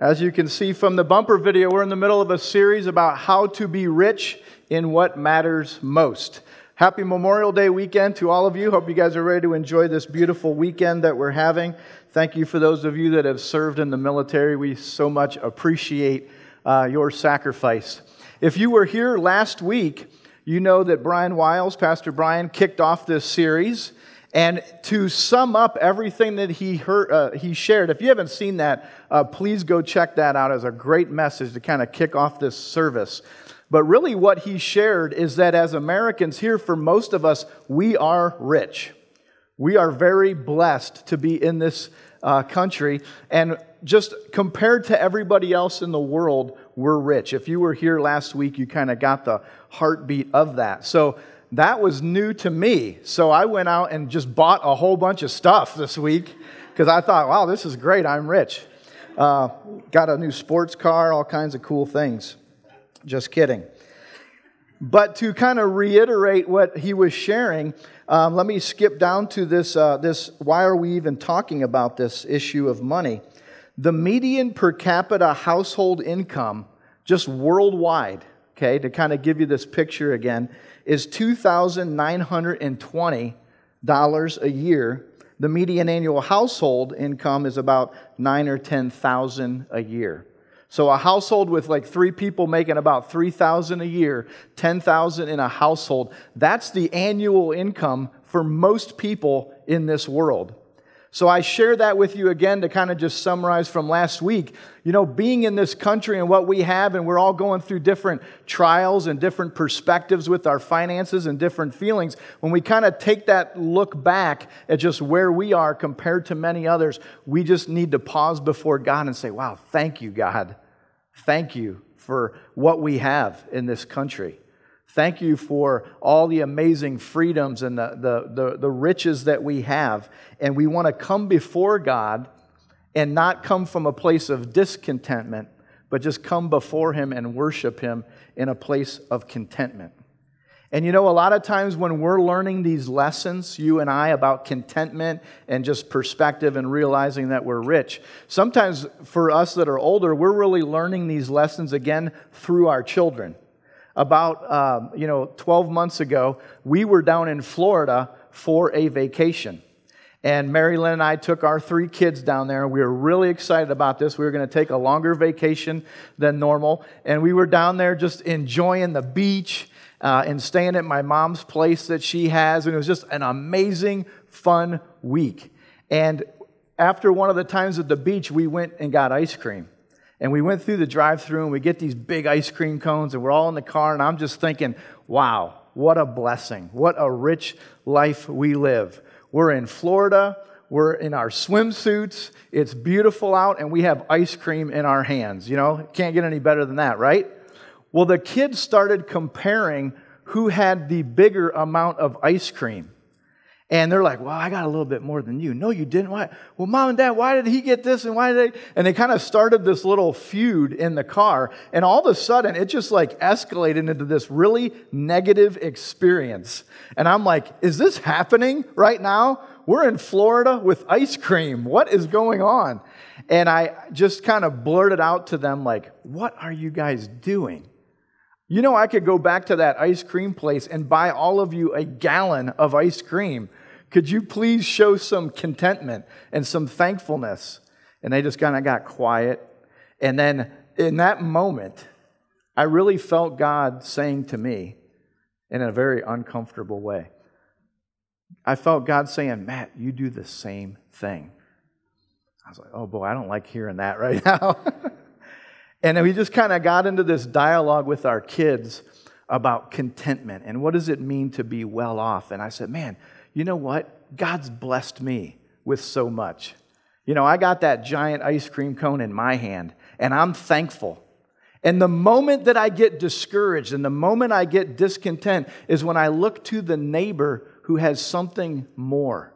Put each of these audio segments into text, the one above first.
As you can see from the bumper video, we're in the middle of a series about how to be rich in what matters most. Happy Memorial Day weekend to all of you. Hope you guys are ready to enjoy this beautiful weekend that we're having. Thank you for those of you that have served in the military. We so much appreciate uh, your sacrifice. If you were here last week, you know that Brian Wiles, Pastor Brian, kicked off this series. And to sum up everything that he, heard, uh, he shared, if you haven't seen that, uh, please go check that out as a great message to kind of kick off this service. But really, what he shared is that as Americans here, for most of us, we are rich. We are very blessed to be in this uh, country. And just compared to everybody else in the world, we're rich. If you were here last week, you kind of got the heartbeat of that. So, that was new to me. So I went out and just bought a whole bunch of stuff this week because I thought, wow, this is great. I'm rich. Uh, got a new sports car, all kinds of cool things. Just kidding. But to kind of reiterate what he was sharing, um, let me skip down to this, uh, this. Why are we even talking about this issue of money? The median per capita household income, just worldwide, okay, to kind of give you this picture again, is $2,920 a year. The median annual household income is about nine or 10,000 a year. So a household with like three people making about 3,000 a year, 10,000 in a household, that's the annual income for most people in this world. So I share that with you again to kind of just summarize from last week. You know, being in this country and what we have, and we're all going through different trials and different perspectives with our finances and different feelings. When we kind of take that look back at just where we are compared to many others, we just need to pause before God and say, Wow, thank you, God. Thank you for what we have in this country. Thank you for all the amazing freedoms and the, the, the, the, riches that we have. And we want to come before God and not come from a place of discontentment, but just come before Him and worship Him in a place of contentment. And you know, a lot of times when we're learning these lessons, you and I, about contentment and just perspective and realizing that we're rich, sometimes for us that are older, we're really learning these lessons again through our children about um, you know 12 months ago we were down in florida for a vacation. And mary lynn and i took our three kids down there. We were really excited about this. We were going to take a longer vacation than normal. And we were down there just enjoying the beach uh, and staying at my mom's place that she has. And it was just an amazing fun week. And after one of the times at the beach we went and got ice cream and we went through the drive through and we get these big ice cream cones and we're all in the car and I'm just thinking, wow, what a blessing. What a rich life we live. We're in Florida. We're in our swimsuits. It's beautiful out and we have ice cream in our hands. You know, can't get any better than that, right? Well, the kids started comparing who had the bigger amount of ice cream. And they're like, well, I got a little bit more than you. No, you didn't. Why? Well, mom and dad, why did he get this and why did they? And they kind of started this little feud in the car. And all of a sudden, it just like escalated into this really negative experience. And I'm like, is this happening right now? We're in Florida with ice cream. What is going on? And I just kind of blurted out to them, like, what are you guys doing? You know, I could go back to that ice cream place and buy all of you a gallon of ice cream could you please show some contentment and some thankfulness? And they just kind of got quiet. And then in that moment, I really felt God saying to me in a very uncomfortable way. I felt God saying, Matt, you do the same thing. I was like, oh boy, I don't like hearing that right now. and we just kind of got into this dialogue with our kids about contentment and what does it mean to be well off. And I said, man, you know what? God's blessed me with so much. You know, I got that giant ice cream cone in my hand, and I'm thankful. And the moment that I get discouraged and the moment I get discontent is when I look to the neighbor who has something more.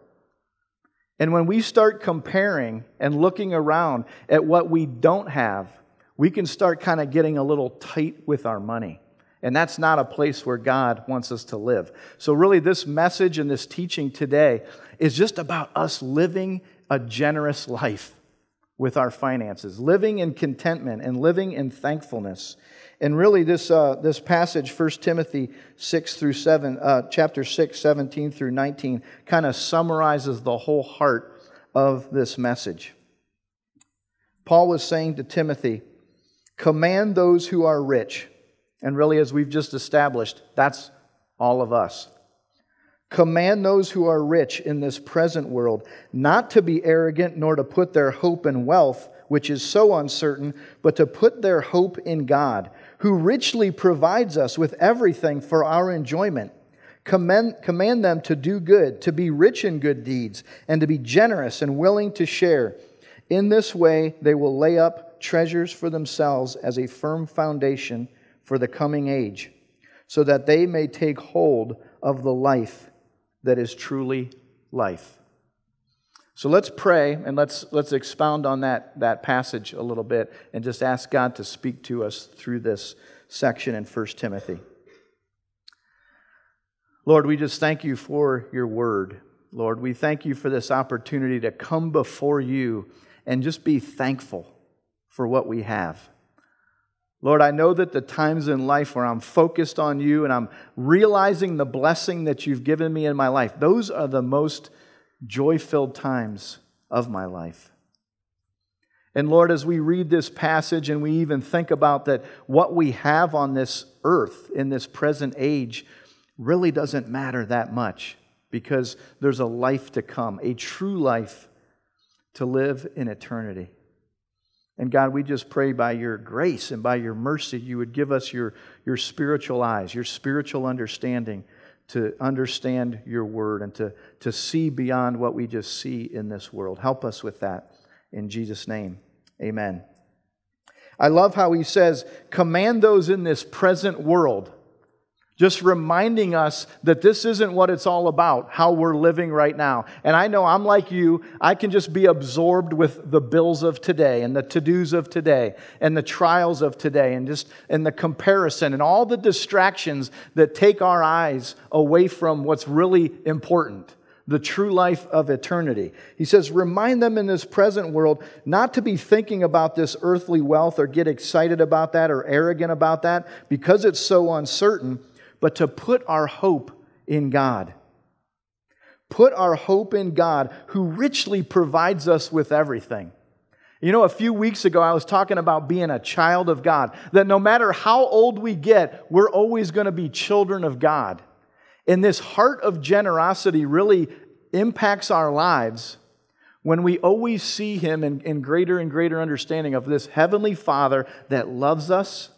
And when we start comparing and looking around at what we don't have, we can start kind of getting a little tight with our money. And that's not a place where God wants us to live. So, really, this message and this teaching today is just about us living a generous life. with our finances, living in contentment and living in thankfulness. And really, this, uh, this passage, 1 Timothy 6 through 7, uh, chapter 6, 17 through 19, kind of summarizes the whole heart of this message. Paul was saying to Timothy, Command those who are rich. And really, as we've just established, that's all of us. Command those who are rich in this present world not to be arrogant nor to put their hope in wealth, which is so uncertain, but to put their hope in God, who richly provides us with everything for our enjoyment. Command, command them to do good, to be rich in good deeds, and to be generous and willing to share. In this way, they will lay up treasures for themselves as a firm foundation for the coming age, so that they may take hold of the life that is truly life. So let's pray and let's, let's expound on that, that passage a little bit and just ask God to speak to us through this section in 1 Timothy. Lord, we just thank you for your word. Lord, we thank you for this opportunity to come before you and just be thankful for what we have. Lord, I know that the times in life where I'm focused on you and I'm realizing the blessing that you've given me in my life, those are the most joy filled times of my life. And Lord, as we read this passage and we even think about that what we have on this earth in this present age really doesn't matter that much because there's a life to come, a true life to live in eternity. And God, we just pray by your grace and by your mercy, you would give us your, your spiritual eyes, your spiritual understanding to understand your word and to, to see beyond what we just see in this world. Help us with that. In Jesus' name, amen. I love how he says, Command those in this present world just reminding us that this isn't what it's all about, how we're living right now. And I know I'm like you, I can just be absorbed with the bills of today and the to dos of today and the trials of today and just and the comparison and all the distractions that take our eyes away from what's really important the true life of eternity. He says, Remind them in this present world not to be thinking about this earthly wealth or get excited about that or arrogant about that because it's so uncertain but to put our hope in God. Put our hope in God who richly provides us with everything. You know, a few weeks ago, I was talking about being a child of God, that no matter how old we get, we're always going to be children of God. And this heart of generosity really impacts our lives when we always see Him in, in greater and greater understanding of this Heavenly Father that loves us,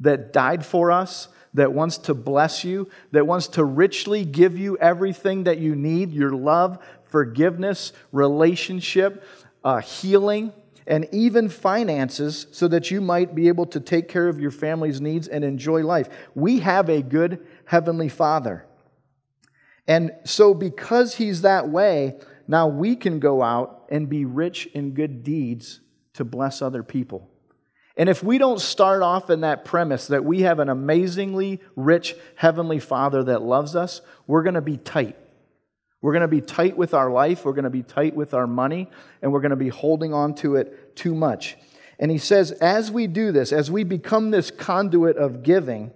that died for us, that wants to bless you, that wants to richly give you everything that you need your love, forgiveness, relationship, uh, healing, and even finances so that you might be able to take care of your family's needs and enjoy life. We have a good Heavenly Father. And so, because He's that way, now we can go out and be rich in good deeds to bless other people. And if we don't start off in that premise that we have an amazingly rich Heavenly Father that loves us, we're going to be tight. We're going to be tight with our life, we're going to be tight with our money, and we're going to be holding on to it too much. And he says, as we do this, as we become this conduit of giving,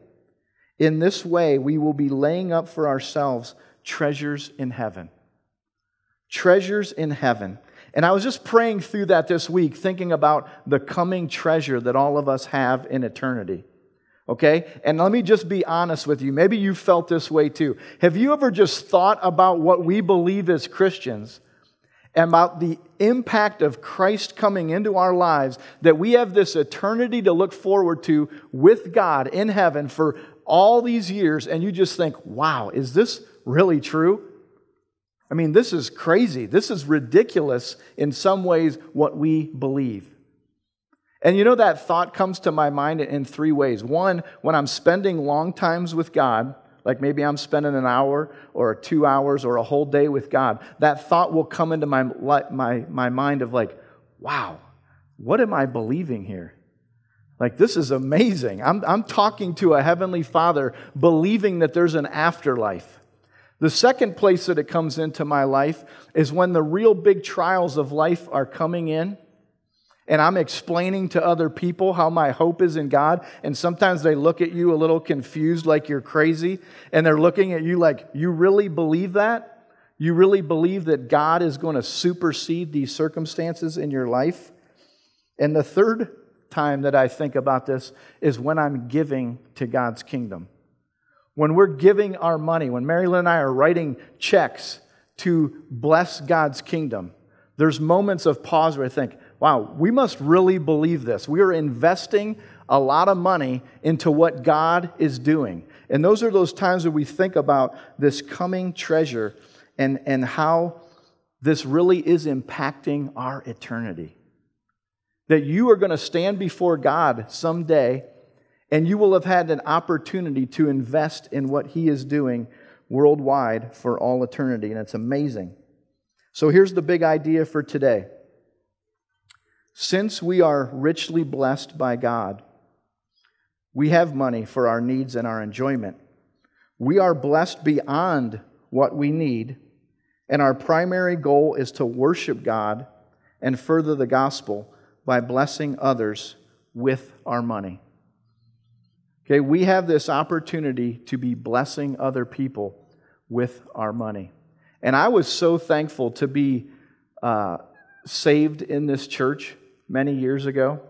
in this way we will be laying up for ourselves treasures in heaven. Treasures in heaven. And I was just praying through that this week, thinking about the coming treasure that all of us have in eternity. Okay? And let me just be honest with you. Maybe you felt this way too. Have you ever just thought about what we believe as Christians? about the impact of Christ coming into our lives, that we have this eternity to look forward to with God in heaven for all these years, and you just think, wow, is this really true? I mean, this is crazy. This is ridiculous in some ways what we believe. And you know, that thought comes to my mind in three ways. One, when I'm spending long times with God, like maybe I'm spending an hour or two hours or a whole day with God, that thought will come into my, my, my mind of like, wow, what am I believing here? Like, this is amazing. I'm, I'm talking to a heavenly father believing that there's an afterlife. The second place that it comes into my life is when the real big trials of life are coming in and I'm explaining to other people how my hope is in God, and sometimes they look at you a little confused, like you're crazy, and they're looking at you like, You really believe that? You really believe that God is going to supersede these circumstances in your life? And the third time that I think about this is when I'm giving to God's kingdom. When we're giving our money, when Mary Lynn and I are writing checks to bless God's kingdom, there's moments of pause where I think, wow, we must really believe this. We are investing a lot of money into what God is doing. And those are those times where we think about this coming treasure and, and how this really is impacting our eternity. That you are going to stand before God someday and you will have had an opportunity to invest in what He is doing worldwide for all eternity. And it's amazing. So here's the big idea for today since we are richly blessed by God, we have money for our needs and our enjoyment. We are blessed beyond what we need, and our primary goal is to worship God and further the gospel by blessing others with our money. Okay, we have this opportunity to be blessing other people with our money. And I was so thankful to be uh, saved in this church many years ago.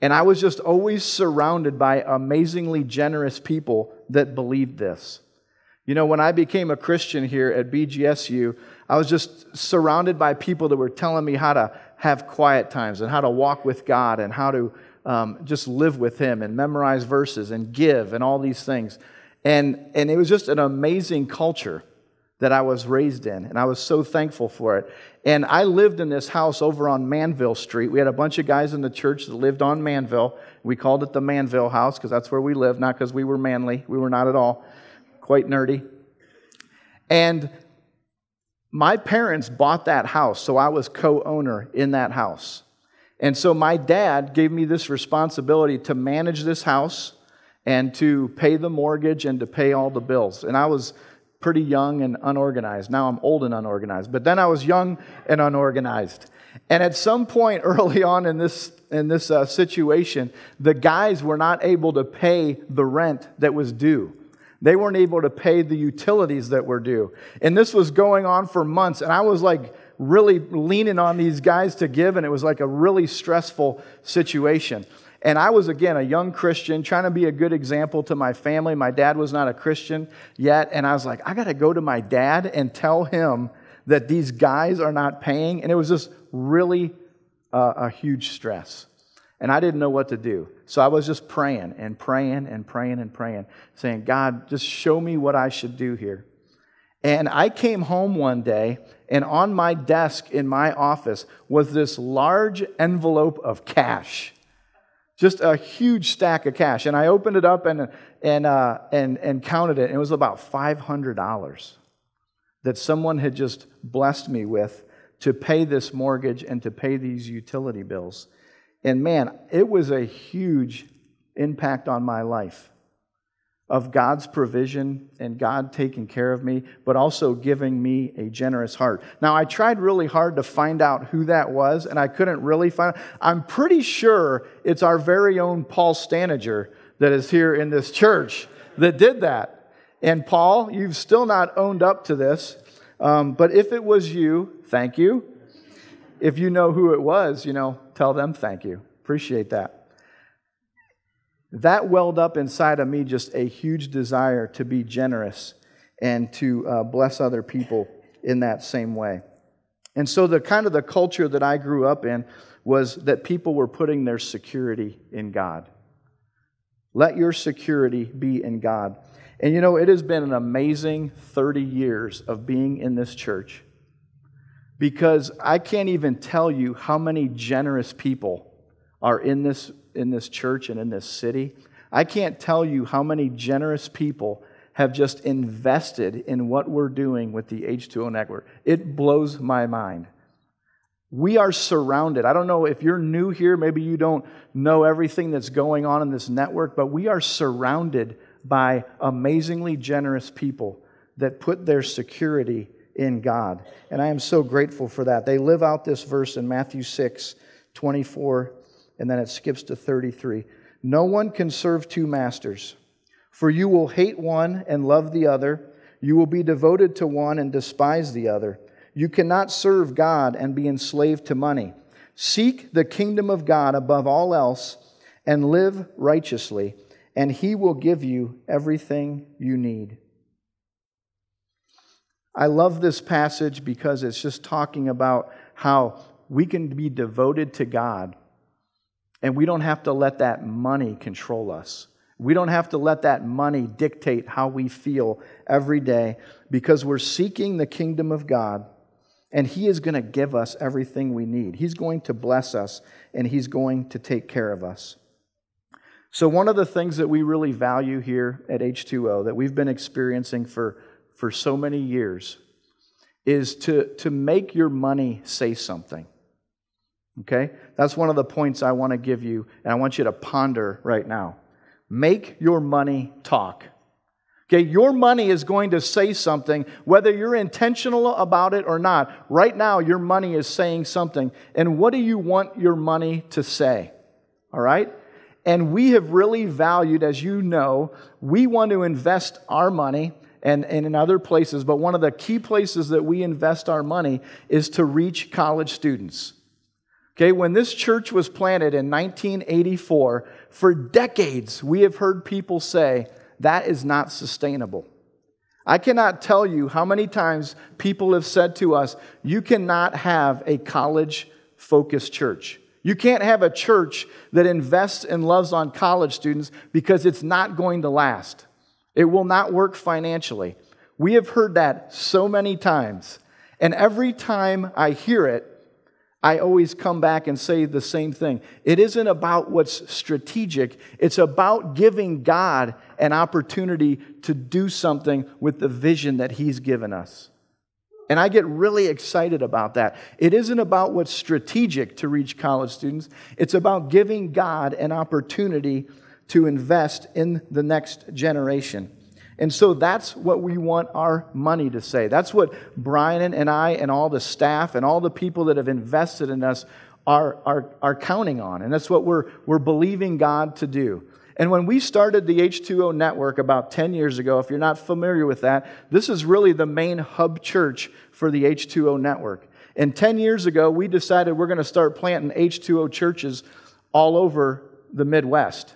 And I was just always surrounded by amazingly generous people that believed this. You know, when I became a Christian here at BGSU, I was just surrounded by people that were telling me how to have quiet times and how to walk with God and how to um, just live with Him and memorize verses and give and all these things. And, and it was just an amazing culture that I was raised in, and I was so thankful for it. And I lived in this house over on Manville Street. We had a bunch of guys in the church that lived on Manville. We called it the Manville House because that's where we lived, not because we were manly. We were not at all. Quite nerdy. And my parents bought that house, so I was co owner in that house. And so my dad gave me this responsibility to manage this house and to pay the mortgage and to pay all the bills. And I was pretty young and unorganized. Now I'm old and unorganized, but then I was young and unorganized. And at some point early on in this, in this uh, situation, the guys were not able to pay the rent that was due. They weren't able to pay the utilities that were due. And this was going on for months. And I was like really leaning on these guys to give, and it was like a really stressful situation. And I was, again, a young Christian trying to be a good example to my family. My dad was not a Christian yet. And I was like, I got to go to my dad and tell him that these guys are not paying. And it was just really uh, a huge stress. And I didn't know what to do. So I was just praying and praying and praying and praying, saying, God, just show me what I should do here. And I came home one day, and on my desk in my office was this large envelope of cash just a huge stack of cash. And I opened it up and, and, uh, and, and counted it, and it was about $500 that someone had just blessed me with to pay this mortgage and to pay these utility bills. And man, it was a huge impact on my life of God's provision and God taking care of me, but also giving me a generous heart. Now, I tried really hard to find out who that was, and I couldn't really find. I'm pretty sure it's our very own Paul Stanager that is here in this church that did that. And Paul, you've still not owned up to this, um, but if it was you, thank you. If you know who it was, you know, tell them thank you. Appreciate that that welled up inside of me just a huge desire to be generous and to uh, bless other people in that same way. And so the kind of the culture that I grew up in was that people were putting their security in God. Let your security be in God. And you know, it has been an amazing 30 years of being in this church because I can't even tell you how many generous people are in this in this church and in this city, I can't tell you how many generous people have just invested in what we're doing with the H2O network. It blows my mind. We are surrounded. I don't know if you're new here, maybe you don't know everything that's going on in this network, but we are surrounded by amazingly generous people that put their security in God. And I am so grateful for that. They live out this verse in Matthew 6 24, and then it skips to 33. No one can serve two masters, for you will hate one and love the other. You will be devoted to one and despise the other. You cannot serve God and be enslaved to money. Seek the kingdom of God above all else and live righteously, and he will give you everything you need. I love this passage because it's just talking about how we can be devoted to God and we don't have to let that money control us. We don't have to let that money dictate how we feel every day because we're seeking the kingdom of God and He is going to give us everything we need. He's going to bless us and He's going to take care of us. So, one of the things that we really value here at H2O that we've been experiencing for, for so many years is to, to make your money say something. Okay? That's one of the points I want to give you, and I want you to ponder right now. Make your money talk. Okay, your money is going to say something, whether you're intentional about it or not. Right now, your money is saying something. And what do you want your money to say? All right? And we have really valued, as you know, we want to invest our money and, and in other places, but one of the key places that we invest our money is to reach college students. Okay, when this church was planted in 1984, for decades we have heard people say that is not sustainable. I cannot tell you how many times people have said to us, You cannot have a college focused church. You can't have a church that invests and loves on college students because it's not going to last. It will not work financially. We have heard that so many times. And every time I hear it, I always come back and say the same thing. It isn't about what's strategic, it's about giving God an opportunity to do something with the vision that He's given us. And I get really excited about that. It isn't about what's strategic to reach college students, it's about giving God an opportunity to invest in the next generation. And so that's what we want our money to say. That's what Brian and I and all the staff and all the people that have invested in us are, are, are counting on. And that's what we're, we're believing God to do. And when we started the H2O network about 10 years ago, if you're not familiar with that, this is really the main hub church for the H2O network. And 10 years ago, we decided we're going to start planting H2O churches all over the Midwest.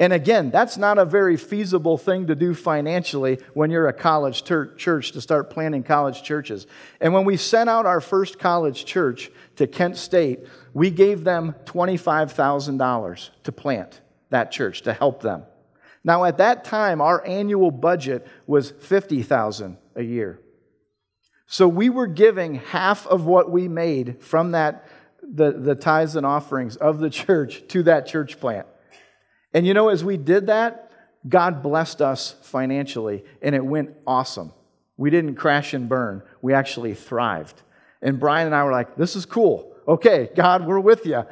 And again, that's not a very feasible thing to do financially when you're a college ter- church to start planning college churches. And when we sent out our first college church to Kent State, we gave them $25,000 to plant that church to help them. Now at that time our annual budget was 50,000 a year. So we were giving half of what we made from that the, the tithes and offerings of the church to that church plant. And you know, as we did that, God blessed us financially, and it went awesome. We didn't crash and burn, we actually thrived. And Brian and I were like, this is cool. Okay, God, we're with you.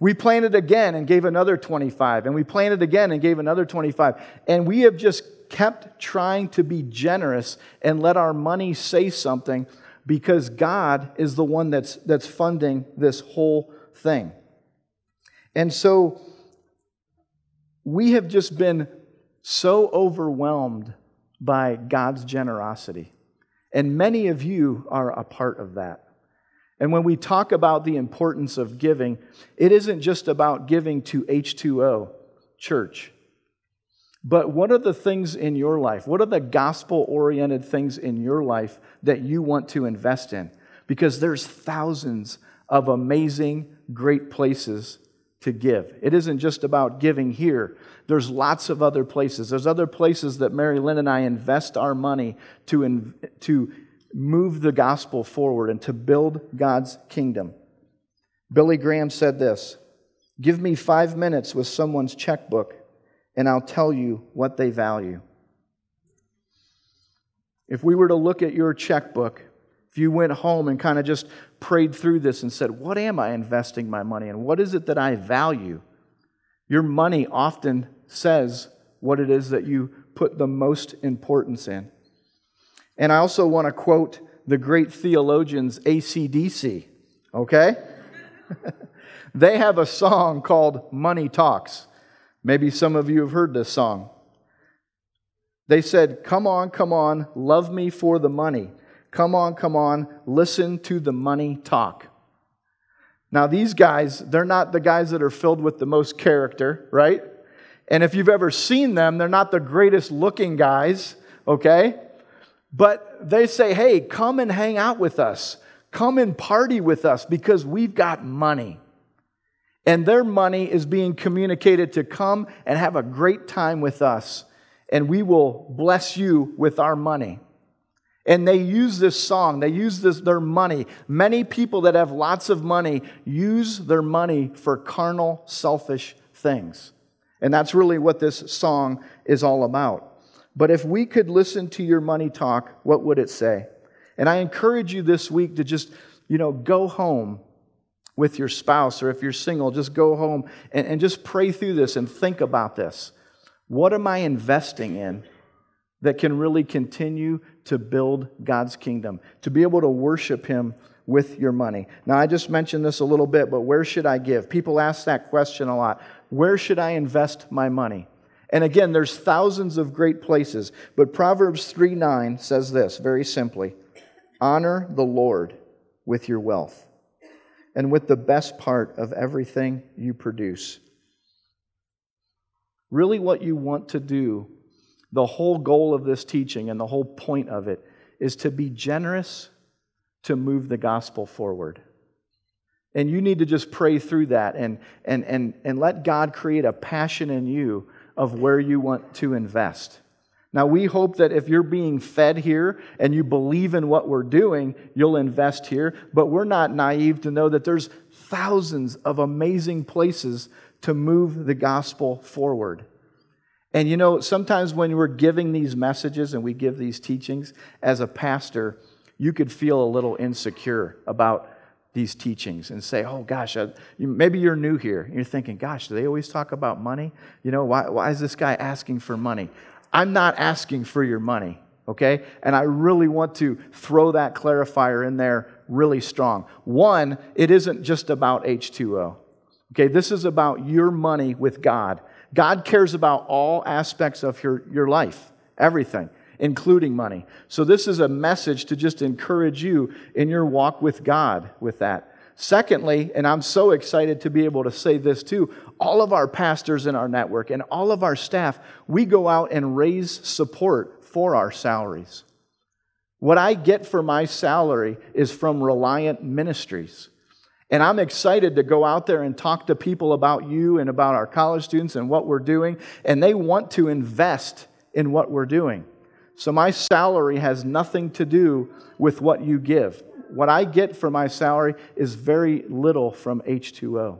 We planted again and gave another 25, and we planted again and gave another 25. And we have just kept trying to be generous and let our money say something because God is the one that's, that's funding this whole thing. And so we have just been so overwhelmed by God's generosity. And many of you are a part of that. And when we talk about the importance of giving, it isn't just about giving to H2O church. But what are the things in your life? What are the gospel oriented things in your life that you want to invest in? Because there's thousands of amazing, great places to give. It isn't just about giving here. There's lots of other places. There's other places that Mary Lynn and I invest our money to, in, to move the gospel forward and to build God's kingdom. Billy Graham said this Give me five minutes with someone's checkbook, and I'll tell you what they value. If we were to look at your checkbook, if you went home and kind of just prayed through this and said, What am I investing my money in? What is it that I value? Your money often says what it is that you put the most importance in. And I also want to quote the great theologians ACDC, okay? They have a song called Money Talks. Maybe some of you have heard this song. They said, Come on, come on, love me for the money. Come on, come on, listen to the money talk. Now, these guys, they're not the guys that are filled with the most character, right? And if you've ever seen them, they're not the greatest looking guys, okay? But they say, hey, come and hang out with us. Come and party with us because we've got money. And their money is being communicated to come and have a great time with us. And we will bless you with our money. And they use this song, they use this, their money. Many people that have lots of money use their money for carnal, selfish things. And that's really what this song is all about. But if we could listen to your money talk, what would it say? And I encourage you this week to just, you know, go home with your spouse, or if you're single, just go home and, and just pray through this and think about this. What am I investing in that can really continue to build God's kingdom, to be able to worship Him with your money? Now, I just mentioned this a little bit, but where should I give? People ask that question a lot. Where should I invest my money? And again, there's thousands of great places, but Proverbs 3 9 says this very simply Honor the Lord with your wealth and with the best part of everything you produce. Really, what you want to do, the whole goal of this teaching and the whole point of it, is to be generous to move the gospel forward. And you need to just pray through that and, and, and, and let God create a passion in you of where you want to invest. Now, we hope that if you're being fed here and you believe in what we're doing, you'll invest here. But we're not naive to know that there's thousands of amazing places to move the gospel forward. And you know, sometimes when we're giving these messages and we give these teachings, as a pastor, you could feel a little insecure about these teachings and say, oh gosh, uh, maybe you're new here. You're thinking, gosh, do they always talk about money? You know, why, why is this guy asking for money? I'm not asking for your money, okay? And I really want to throw that clarifier in there really strong. One, it isn't just about H2O, okay? This is about your money with God. God cares about all aspects of your, your life, everything including money. So, this is a message to just encourage you in your walk with God with that. Secondly, and I'm so excited to be able to say this too, all of our pastors in our network and all of our staff, we go out and raise support for our salaries. What I get for my salary is from Reliant Ministries. And I'm excited to go out there and talk to people about you and about our college students and what we're doing. And they want to invest in what we're doing. So my salary has nothing to do with what you give. What I get for my salary is very little from H2O.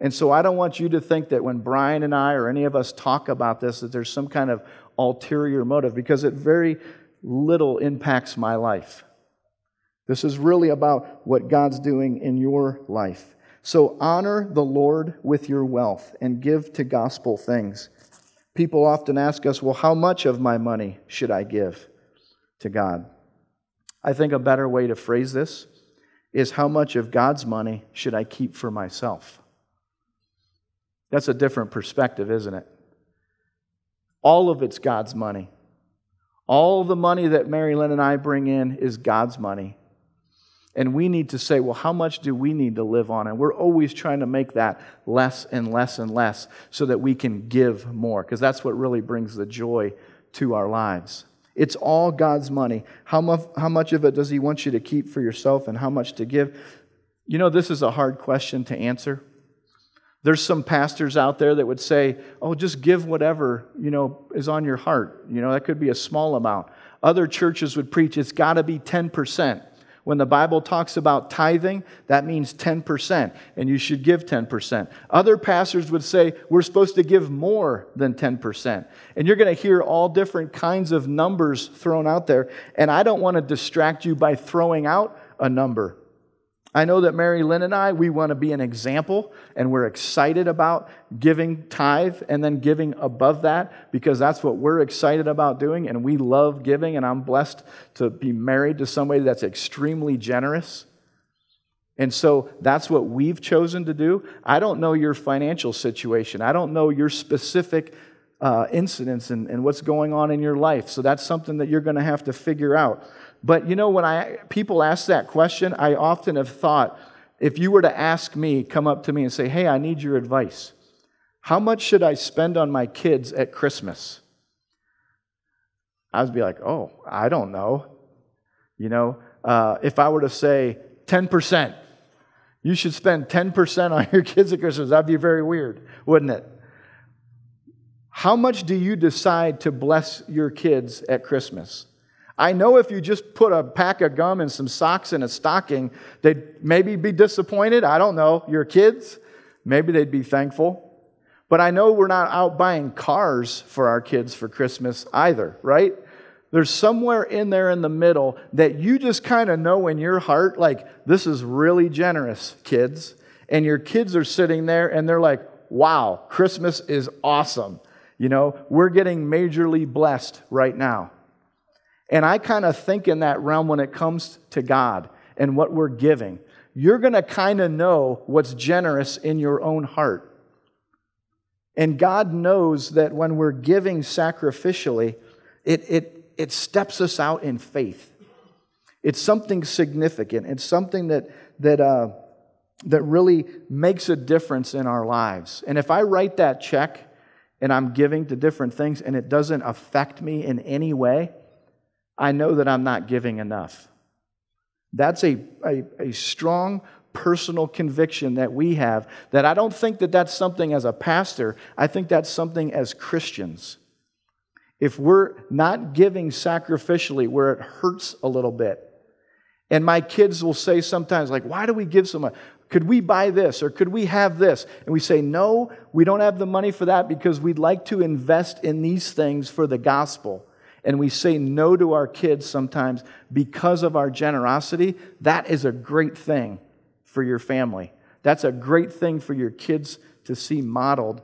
And so I don't want you to think that when Brian and I or any of us talk about this, that there's some kind of ulterior motive, because it very little impacts my life. This is really about what God's doing in your life. So honor the Lord with your wealth and give to gospel things. People often ask us, well, how much of my money should I give to God? I think a better way to phrase this is how much of God's money should I keep for myself? That's a different perspective, isn't it? All of it's God's money. All the money that Mary Lynn and I bring in is God's money. And we need to say, well, how much do we need to live on? And we're always trying to make that less and less and less so that we can give more, because that's what really brings the joy to our lives. It's all God's money. How much, how much of it does He want you to keep for yourself and how much to give? You know, this is a hard question to answer. There's some pastors out there that would say, oh, just give whatever, you know, is on your heart. You know, that could be a small amount. Other churches would preach it's got to be 10%. When the Bible talks about tithing, that means 10%, and you should give 10%. Other pastors would say we're supposed to give more than 10%. And you're going to hear all different kinds of numbers thrown out there. And I don't want to distract you by throwing out a number. I know that Mary Lynn and I, we want to be an example, and we're excited about giving tithe and then giving above that because that's what we're excited about doing, and we love giving, and I'm blessed to be married to somebody that's extremely generous. And so that's what we've chosen to do. I don't know your financial situation, I don't know your specific uh, incidents and, and what's going on in your life. So that's something that you're going to have to figure out. But you know, when I, people ask that question, I often have thought if you were to ask me, come up to me and say, Hey, I need your advice. How much should I spend on my kids at Christmas? I would be like, Oh, I don't know. You know, uh, if I were to say 10%, you should spend 10% on your kids at Christmas, that'd be very weird, wouldn't it? How much do you decide to bless your kids at Christmas? I know if you just put a pack of gum and some socks in a stocking, they'd maybe be disappointed. I don't know. Your kids, maybe they'd be thankful. But I know we're not out buying cars for our kids for Christmas either, right? There's somewhere in there in the middle that you just kind of know in your heart, like, this is really generous, kids. And your kids are sitting there and they're like, wow, Christmas is awesome. You know, we're getting majorly blessed right now. And I kind of think in that realm when it comes to God and what we're giving. You're going to kind of know what's generous in your own heart. And God knows that when we're giving sacrificially, it, it, it steps us out in faith. It's something significant. It's something that, that, uh, that really makes a difference in our lives. And if I write that check and I'm giving to different things and it doesn't affect me in any way, I know that I'm not giving enough. That's a, a, a, strong personal conviction that we have that I don't think that that's something as a pastor, I think that's something as Christians. If we're not giving sacrificially where it hurts a little bit, and my kids will say sometimes, like, why do we give so much? Could we buy this or could we have this? And we say, no, we don't have the money for that because we'd like to invest in these things for the gospel. And we say no to our kids sometimes because of our generosity. That is a great thing for your family. That's a great thing for your kids to see modeled.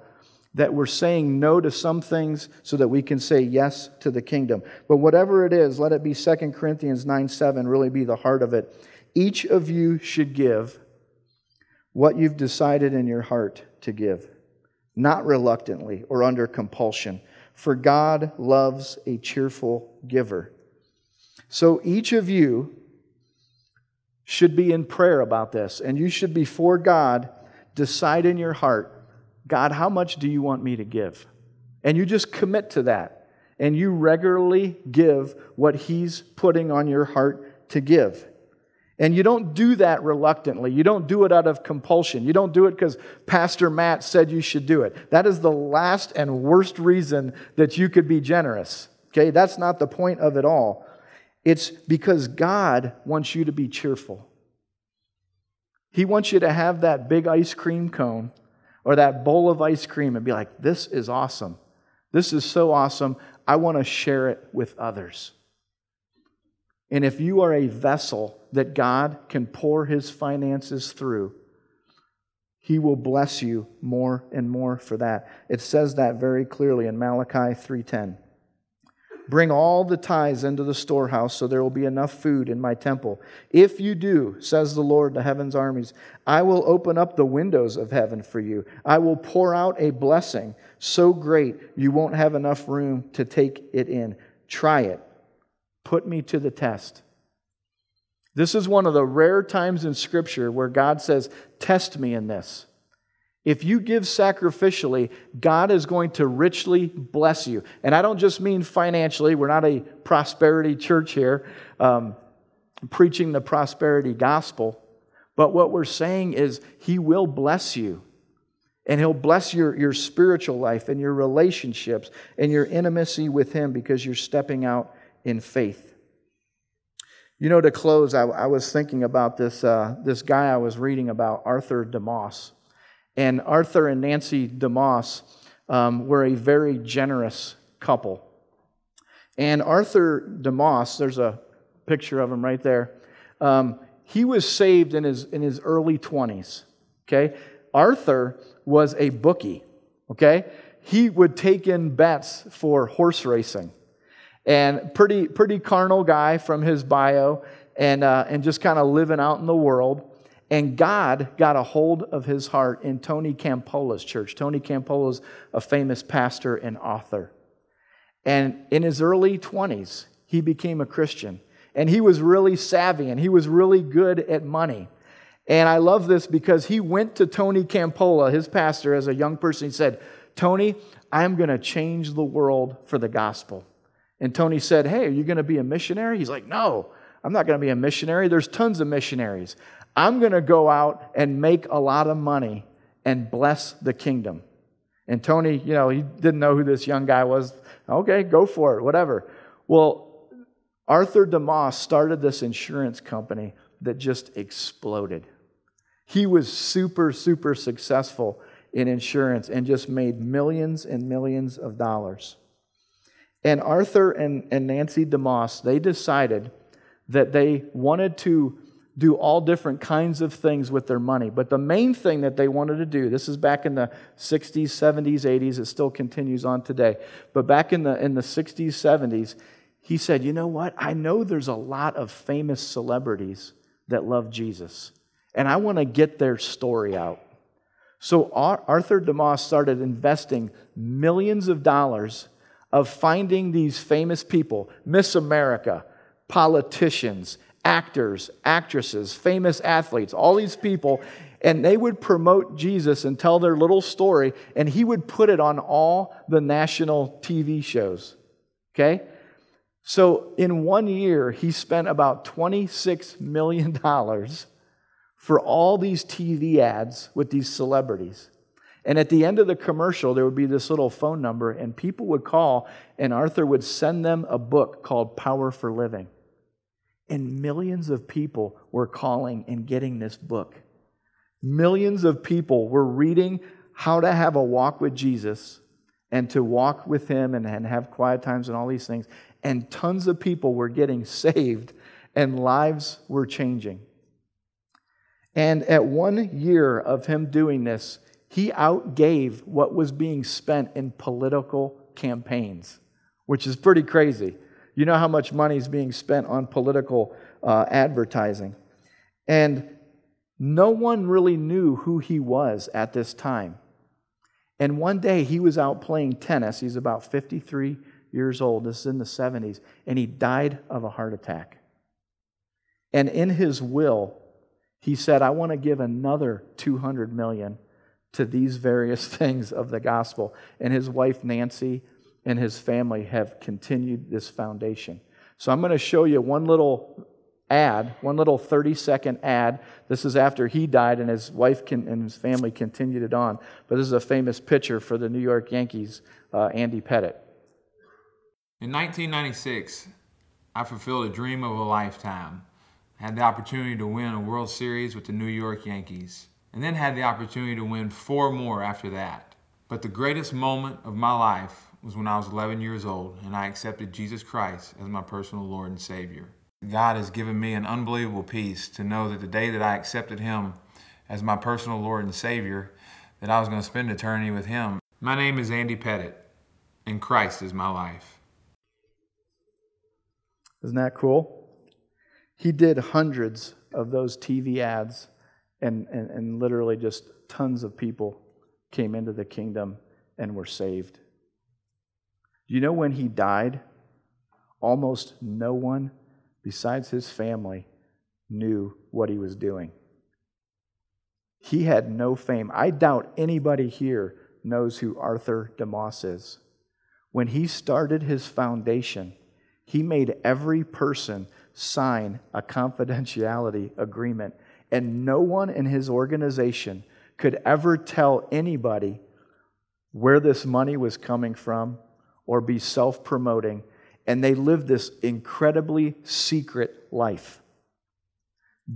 That we're saying no to some things so that we can say yes to the kingdom. But whatever it is, let it be 2 Corinthians 9 7 really be the heart of it. Each of you should give what you've decided in your heart to give, not reluctantly or under compulsion, for God loves a cheerful giver. So each of you should be in prayer about this, and you should, before God, decide in your heart God, how much do you want me to give? And you just commit to that, and you regularly give what He's putting on your heart to give. And you don't do that reluctantly. You don't do it out of compulsion. You don't do it because Pastor Matt said you should do it. That is the last and worst reason that you could be generous. Okay? That's not the point of it all. It's because God wants you to be cheerful. He wants you to have that big ice cream cone or that bowl of ice cream and be like, this is awesome. This is so awesome. I want to share it with others. And if you are a vessel that God can pour his finances through, he will bless you more and more for that. It says that very clearly in Malachi 3:10. Bring all the tithes into the storehouse so there will be enough food in my temple. If you do, says the Lord, the heaven's armies, I will open up the windows of heaven for you. I will pour out a blessing so great you won't have enough room to take it in. Try it. Put me to the test. This is one of the rare times in Scripture where God says, Test me in this. If you give sacrificially, God is going to richly bless you. And I don't just mean financially, we're not a prosperity church here um, preaching the prosperity gospel. But what we're saying is, He will bless you. And He'll bless your, your spiritual life and your relationships and your intimacy with Him because you're stepping out in faith. You know, to close, I, I was thinking about this, uh, this guy I was reading about, Arthur DeMoss. And Arthur and Nancy DeMoss um, were a very generous couple. And Arthur DeMoss, there's a picture of him right there, um, he was saved in his, in his early 20s. Okay? Arthur was a bookie. Okay? He would take in bets for horse racing and pretty pretty carnal guy from his bio, and uh, and just kind of living out in the world. And God got a hold of his heart in Tony Campolo's church. Tony Campolo's a famous pastor and author. And in his early 20s, he became a Christian. And he was really savvy and he was really good at money. And I love this because he went to Tony Campolo, his pastor, as a young person. He said, Tony, I'm going to change the world for the gospel. And Tony said, Hey, are you going to be a missionary? He's like, No, I'm not going to be a missionary. There's tons of missionaries. I'm going to go out and make a lot of money and bless the kingdom. And Tony, you know, he didn't know who this young guy was. Okay, go for it, whatever. Well, Arthur DeMoss started this insurance company that just exploded. He was super, super successful in insurance and just made millions and millions of dollars. And Arthur and, and Nancy DeMoss, they decided that they wanted to do all different kinds of things with their money. But the main thing that they wanted to do, this is back in the 60s, 70s, 80s, it still continues on today. But back in the, in the 60s, 70s, he said, You know what? I know there's a lot of famous celebrities that love Jesus, and I want to get their story out. So Arthur DeMoss started investing millions of dollars of finding these famous people, Miss America, politicians, actors, actresses, famous athletes, all these people, and they would promote Jesus and tell their little story, and he would put it on all the national TV shows. Okay? So in one year, he spent about $26 million for all these TV ads with these celebrities. And at the end of the commercial, there would be this little phone number, and people would call, and Arthur would send them a book called Power for Living. And millions of people were calling and getting this book. Millions of people were reading how to have a walk with Jesus and to walk with Him and, and have quiet times and all these things. And tons of people were getting saved and lives were changing. And at one year of him doing this, he outgave what was being spent in political campaigns, which is pretty crazy. You know how much money is being spent on political uh, advertising. And no one really knew who he was at this time. And one day he was out playing tennis. He's about 53 years old. This is in the 70s. And he died of a heart attack. And in his will, he said, I want to give another 200 million to these various things of the gospel. And his wife, Nancy, and his family have continued this foundation. So I'm going to show you one little ad, one little 30 second ad. This is after he died and his wife can, and his family continued it on. But this is a famous picture for the New York Yankees, uh, Andy Pettitte. In 1996, I fulfilled a dream of a lifetime. I had the opportunity to win a World Series with the New York Yankees, and then had the opportunity to win four more after that. But the greatest moment of my life was when I was 11 years old and I accepted Jesus Christ as my personal Lord and Savior. God has given me an unbelievable peace to know that the day that I accepted Him as my personal Lord and Savior, that I was going to spend eternity with Him. My name is Andy Pettitte, and Christ is my life. Isn't that cool? He did hundreds of those TV ads, and, and, and literally just tons of people came into the kingdom and were saved. You know when he died? Almost no one besides his family knew what he was doing. He had no fame. I doubt anybody here knows who Arthur DeMoss is. When he started his foundation, he made every person sign a confidentiality agreement, and no one in his organization could ever tell anybody where this money was coming from or be self promoting. And they lived this incredibly secret life.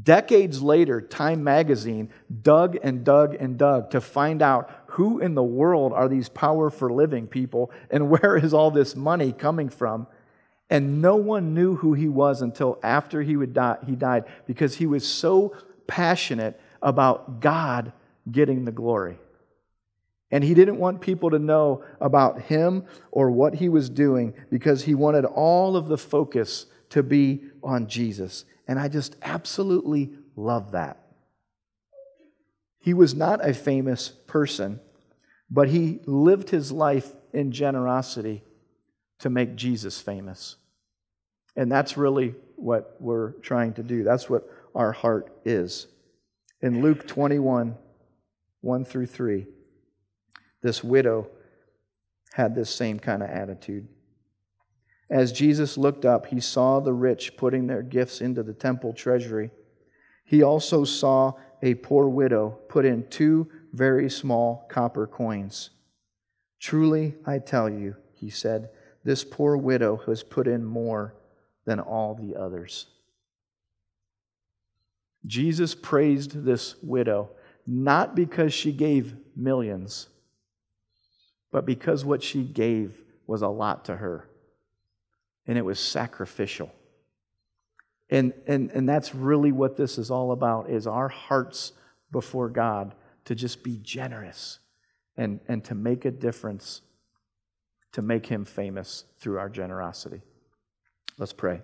Decades later, Time magazine dug and dug and dug to find out who in the world are these power for living people and where is all this money coming from. And no one knew who he was until after he, would die, he died because he was so passionate about God getting the glory. And he didn't want people to know about him or what he was doing because he wanted all of the focus to be on Jesus. And I just absolutely love that. He was not a famous person, but he lived his life in generosity to make Jesus famous. And that's really what we're trying to do. That's what our heart is. In Luke 21, 1 through 3, this widow had this same kind of attitude. As Jesus looked up, he saw the rich putting their gifts into the temple treasury. He also saw a poor widow put in two very small copper coins. Truly, I tell you, he said, this poor widow has put in more than all the others. Jesus praised this widow not because she gave millions, but because what she gave was a lot to her. And it was sacrificial. And, and, and that's really what this is all about is our hearts before God to just be generous and, and to make a difference, to make him famous through our generosity. Let's pray.